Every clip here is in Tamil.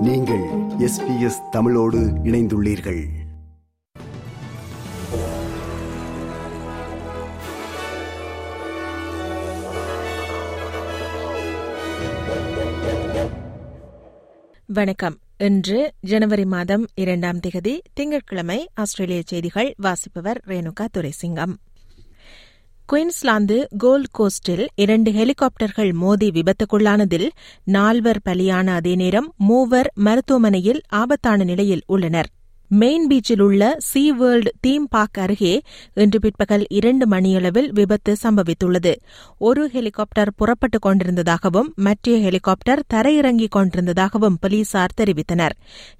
நீங்கள் எஸ்பிஎஸ் தமிழோடு இணைந்துள்ளீர்கள். வணக்கம். இன்று ஜனவரி மாதம் இரண்டாம் திகதி திங்கட்கிழமை ஆஸ்திரேலிய செய்திகள் வாசிப்பவர் ரேணுகா துரைசிங்கம். குயின்ஸ்லாந்து கோல்ட் கோஸ்டில் இரண்டு ஹெலிகாப்டர்கள் மோதி விபத்துக்குள்ளானதில் நால்வர் பலியான அதே நேரம் மூவர் மருத்துவமனையில் ஆபத்தான நிலையில் உள்ளனர். மெயின் பீச்சில் உள்ள சீ வேர்ல்டு தீம் பார்க் அருகே இன்று பிற்பகல் இரண்டு மணியளவில் விபத்து சம்பவித்துள்ளது. ஒரு ஹெலிகாப்டர் புறப்பட்டுக் கொண்டிருந்ததாகவும் மற்ற ஹெலிகாப்டர் தரையிறங்கிக் கொண்டிருந்ததாகவும் போலீசார் தெரிவித்தனர்.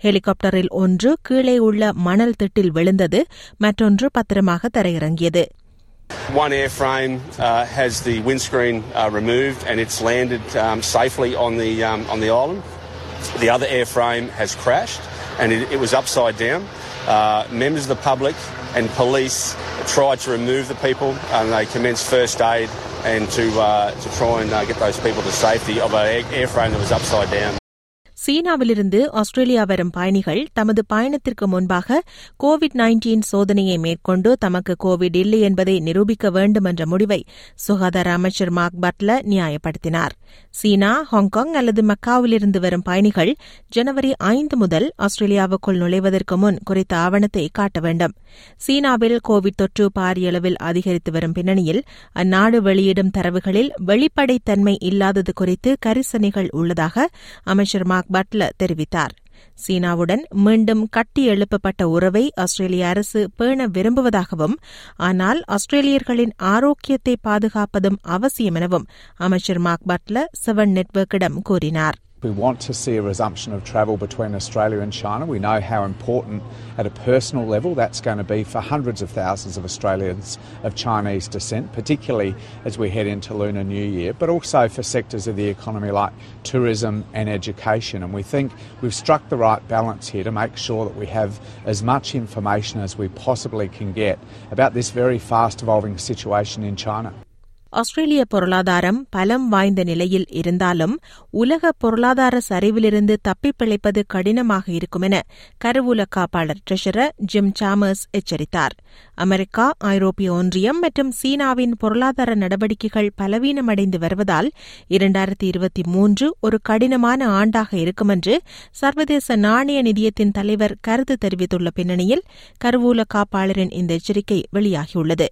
ஹெலிகாப்டரில் ஒன்று கீழே உள்ள மணல் திட்டில் விழுந்தது மற்றொன்று பத்திரமாக தரையிறங்கியது. One airframe uh, has the windscreen uh, removed and it's landed um, safely on the um, on the island. The other airframe has crashed and it, it was upside down. Uh, members of the public and police tried to remove the people and they commenced first aid and to uh, to try and uh, get those people to safety of an airframe that was upside down. சீனாவிலிருந்து ஆஸ்திரேலியா வரும் பயணிகள் தமது பயணத்திற்கு முன்பாக கோவிட் நைன்டீன் சோதனையை மேற்கொண்டு தமக்கு கோவிட் இல்லை என்பதை நிரூபிக்க வேண்டும் என்ற முடிவை சுகாதார அமைச்சர் மார்க் பட்ல நியாயப்படுத்தினார். சீனா ஹாங்காங் அல்லது மக்காவிலிருந்து வரும் பயணிகள் ஜனவரி ஐந்து முதல் ஆஸ்திரேலியாவுக்குள் நுழைவதற்கு முன் குறித்த ஆவணத்தை காட்ட வேண்டும். சீனாவில் கோவிட் தொற்று பாரிய அளவில் அதிகரித்து வரும் பின்னணியில் அந்நாடு வெளியிடும் தரவுகளில் வெளிப்படைத்தன்மை இல்லாதது குறித்து கரிசனைகள் உள்ளதாக அமைச்சர் மார்க் பட்லர் தெரிவித்தார். சீனாவுடன் மீண்டும் கட்டி எழுப்பப்பட்ட உறவை ஆஸ்திரேலிய அரசு பேண விரும்புவதாகவும் ஆனால் ஆஸ்திரேலியர்களின் ஆரோக்கியத்தை பாதுகாப்பதும் அவசியம் எனவும் அமைச்சர் மார்க் பட்லர் செவன் நெட்வொர்க்கிடம் கூறினார். We want to see a resumption of travel between Australia and China. We know how important, at a personal level, that's going to be for hundreds of thousands of Australians of Chinese descent, particularly as we head into Lunar New Year, but also for sectors of the economy like tourism and education. And we think we've struck the right balance here to make sure that we have as much information as we possibly can get about this very fast evolving situation in China. ஆஸ்திரேலிய பொருளாதாரம் பலம் வாய்ந்த நிலையில் இருந்தாலும் உலக பொருளாதார சரிவிலிருந்து தப்பிப் பிழைப்பது கடினமாக இருக்கும் என கருவூல காப்பாளர் ட்ரெஷரர் ஜிம் சாமர்ஸ் எச்சரித்தார். அமெரிக்கா ஐரோப்பிய ஒன்றியம் மற்றும் சீனாவின் பொருளாதார நடவடிக்கைகள் பலவீனமடைந்து வருவதால் இரண்டாயிரத்தி இருபத்தி மூன்று ஒரு கடினமான ஆண்டாக இருக்கும் என்று சர்வதேச நாணய நிதியத்தின் தலைவர் கருத்து தெரிவித்துள்ள பின்னணியில் கருவூல காப்பாளரின் இந்த எச்சரிக்கை வெளியாகியுள்ளது.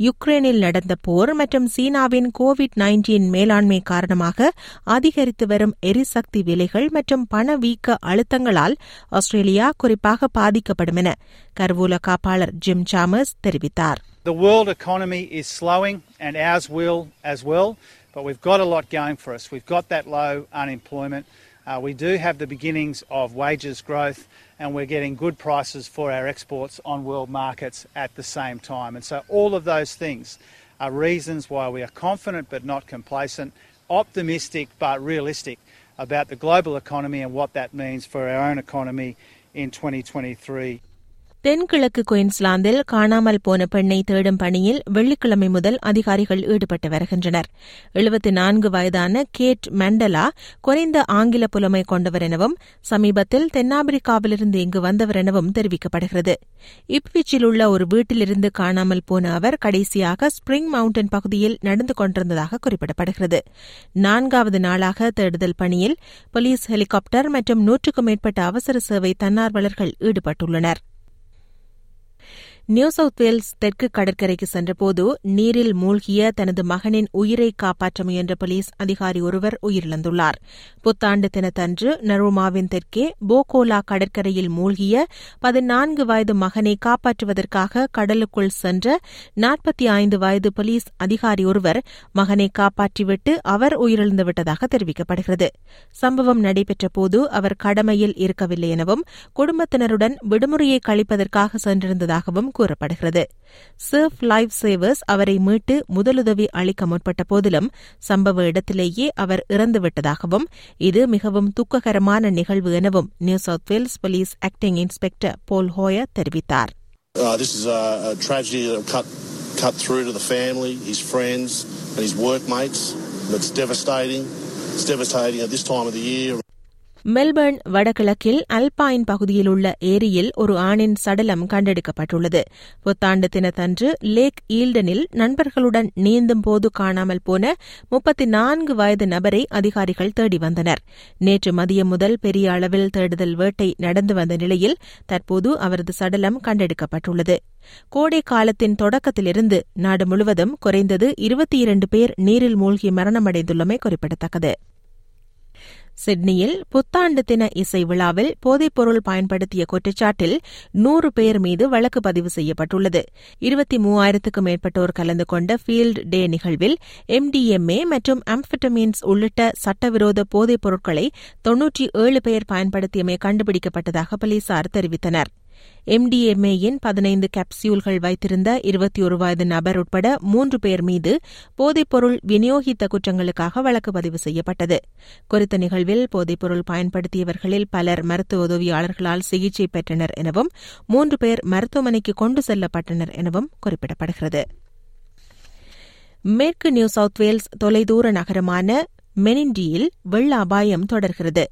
யுக்ரைனில் நடந்த போர் மற்றும் சீனாவின் கோவிட் நைன்டீன் மேலாண்மை காரணமாக அதிகரித்து வரும் எரிசக்தி விலைகள் மற்றும் பணவீக்க அழுத்தங்களால் ஆஸ்திரேலியா குறிப்பாக பாதிக்கப்படும் என கருவூல காப்பாளர் ஜிம் சாமர்ஸ் தெரிவித்தார் The world economy is slowing and ours will as well, but we've got a lot going for us. We've got that low unemployment. Uh, we do have the beginnings of wages growth and we're getting good prices for our exports on world markets at the same time. And so all of those things are reasons why we are confident but not complacent, optimistic but realistic about the global economy and what that means for our own economy in 2023. தென்கிழக்கு குயின்ஸ்லாந்தில் காணாமல் போன பெண்ணை தேடும் பணியில் வெள்ளிக்கிழமை முதல் அதிகாரிகள் ஈடுபட்டு வருகின்றனர். எழுபத்தி நான்கு வயதான கேட் மண்டலா குறைந்த ஆங்கில புலமை கொண்டவர் எனவும் சமீபத்தில் தென்னாப்பிரிக்காவிலிருந்து இங்கு வந்தவர் எனவும் தெரிவிக்கப்படுகிறது. இப்விச்சில் உள்ள ஒரு வீட்டிலிருந்து காணாமல் போன அவர் கடைசியாக ஸ்பிரிங் மவுண்டன் பகுதியில் நடந்து கொண்டிருந்ததாக குறிப்பிடப்படுகிறது. நான்காவது நாளாக தேடுதல் பணியில் போலீஸ் ஹெலிகாப்டர் மற்றும் நூற்றுக்கும் மேற்பட்ட அவசர சேவை தன்னார்வலர்கள் ஈடுபட்டுள்ளனர். நியூ சவுத் வேல்ஸ் தெற்கு கடற்கரைக்கு சென்றபோது நீரில் மூழ்கிய தனது மகனின் உயிரை காப்பாற்ற முயன்ற போலீஸ் அதிகாரி ஒருவர் உயிரிழந்துள்ளார். புத்தாண்டு தினத்தன்று நருமாவின் தெற்கே போகோலா கடற்கரையில் மூழ்கிய பதினான்கு வயது மகனை காப்பாற்றுவதற்காக கடலுக்குள் சென்ற நாற்பத்தி ஐந்து வயது போலீஸ் அதிகாரி ஒருவர் மகனை காப்பாற்றிவிட்டு அவர் உயிரிழந்துவிட்டதாக தெரிவிக்கப்படுகிறது. சம்பவம் நடைபெற்ற போது அவர் கடமையில் இருக்கவில்லை எனவும் குடும்பத்தினருடன் விடுமுறையை கழிப்பதற்காக சென்றிருந்ததாகவும் கூறப்படுகிறது சர்ஃப் லைஃப் சேவர்ஸ் அவரை மீட்டு முதலுதவி அளிக்க முற்பட்ட போதிலும் சம்பவ இடத்திலேயே அவர் இறந்துவிட்டதாகவும் இது மிகவும் துக்ககரமான நிகழ்வு எனவும் New South Wales police acting inspector Paul Hoyer தெரிவித்தார் uh, cut through to the family, his friends, and his workmates. It's devastating. It's devastating at this time of the year. Melbourne வடகிழக்கில் அல்பாயின் பகுதியில் உள்ள ஏரியில் ஒரு ஆணின் சடலம் கண்டெடுக்கப்பட்டுள்ளது. புத்தாண்டு தினத்தன்று லேக் ஈல்டனில் நண்பர்களுடன் நீந்தும் போது காணாமல் போன முப்பத்தி நான்கு வயது நபரை அதிகாரிகள் தேடி வந்தனர். நேற்று மதியம் முதல் பெரிய அளவில் தேடுதல் வேட்டை நடந்து வந்த நிலையில் தற்போது அவரது சடலம் கண்டெடுக்கப்பட்டுள்ளது. கோடை காலத்தின் தொடக்கத்திலிருந்து நாடு முழுவதும் குறைந்தது இருபத்தி இரண்டு பேர் நீரில் மூழ்கி மரணமடைந்துள்ளமை குறிப்பிடத்தக்கது. சிட்னியில் புத்தாண்டு தின இசை விழாவில் போதைப்பொருள் பயன்படுத்திய குற்றச்சாட்டில் நூறு பேர் மீது வழக்கு பதிவு செய்யப்பட்டுள்ளது. இருபத்தி மூவாயிரத்துக்கும் மேற்பட்டோர் கலந்து கொண்ட ஃபீல்டு டே நிகழ்வில் எம்டிஎம்ஏ மற்றும் அம்ஃபெட்டமீன்ஸ் உள்ளிட்ட சட்டவிரோத போதைப் பொருட்களை தொன்னூற்றி ஏழு பேர் பயன்படுத்தியமை கண்டுபிடிக்கப்பட்டதாக போலீசார் தெரிவித்தனர். எம்டிஎம்ஏயின் பதினைந்து கேப்சியூல்கள் வைத்திருந்த இருபத்தி ஒரு வயது நபர் உட்பட மூன்று பேர் மீது போதைப்பொருள் விநியோகித்த குற்றங்களுக்காக வழக்கு பதிவு செய்யப்பட்டது. குறித்த நிகழ்வில் போதைப்பொருள் பயன்படுத்தியவர்களில் பலர் மருத்துவ உதவியாளர்களால் சிகிச்சை பெற்றனர் எனவும் மூன்று பேர் மருத்துவமனைக்கு கொண்டு செல்லப்பட்டனர் எனவும் குறிப்பிடப்படுகிறது. மேற்கு நியூ சவுத் வேல்ஸ் தொலைதூர நகரமான மெனிண்டியில் வெள்ள அபாயம் தொடர்கிறது.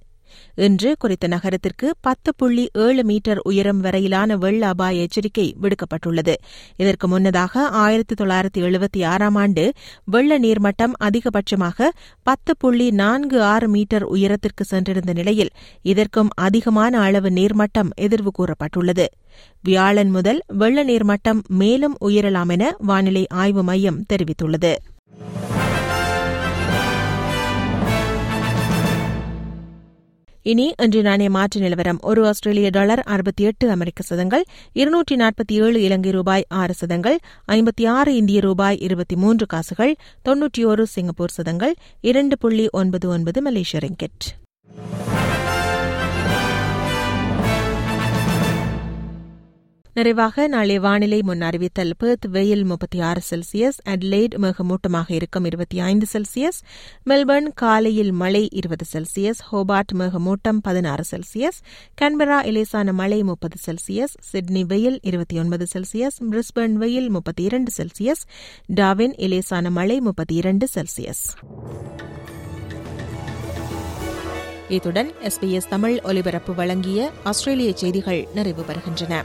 இன்று குறித்த நகரத்திற்கு பத்து புள்ளி ஏழு மீட்டர் உயரம் வரையிலான வெள்ள அபாய எச்சரிக்கை விடுக்கப்பட்டுள்ளது. இதற்கு முன்னதாக ஆயிரத்தி தொள்ளாயிரத்தி எழுபத்தி ஆறாம் ஆண்டு வெள்ள நீர்மட்டம் அதிகபட்சமாக பத்து புள்ளி நான்கு ஆறு மீட்டர் உயரத்திற்கு சென்றிருந்த நிலையில் இதற்கும் அதிகமான அளவு நீர்மட்டம் எதிர்வு கூறப்பட்டுள்ளது. வியாழன் முதல் வெள்ள நீர்மட்டம் மேலும் உயரலாம் என வானிலை ஆய்வு மையம் தெரிவித்துள்ளது. இனி இன்று நாணய மாற்று நிலவரம். ஒரு ஆஸ்திரேலிய டாலர் அறுபத்தி எட்டு அமெரிக்க சதங்கள் இருநூற்றி நாற்பத்தி ஏழு இலங்கை ரூபாய் ஆறு சதங்கள் ஐம்பத்தி ஆறு இந்திய ரூபாய் இருபத்தி மூன்று காசுகள் தொன்னூற்றி ஒரு சிங்கப்பூர் சதங்கள் இரண்டு புள்ளி ஒன்பது ஒன்பது மலேசிய ரிங்கெட். நிறைவாக நாளை வானிலை முன் அறிவித்தல் பெர்த் வெயில் முப்பத்தி ஆறு செல்சியஸ் அட்லைட் மேகமூட்டமாக இருக்கும் இருபத்தி ஐந்து செல்சியஸ் மெல்பர்ன் காலையில் மழை இருபது செல்சியஸ் ஹோபார்ட் மேகமூட்டம் பதினாறு செல்சியஸ் கன்பரா இலேசான மழை முப்பது செல்சியஸ் சிட்னி வெயில் இருபத்தி ஒன்பது செல்சியஸ் பிரிஸ்பர்ன் வெயில் முப்பத்தி இரண்டு செல்சியஸ் டாவின் இலேசான மழை முப்பத்தி இரண்டு செல்சியஸ். இத்துடன் எஸ்பிஎஸ் தமிழ் ஒலிபரப்பு வழங்கிய ஆஸ்திரேலிய செய்திகள் நிறைவு பெறுகின்றன.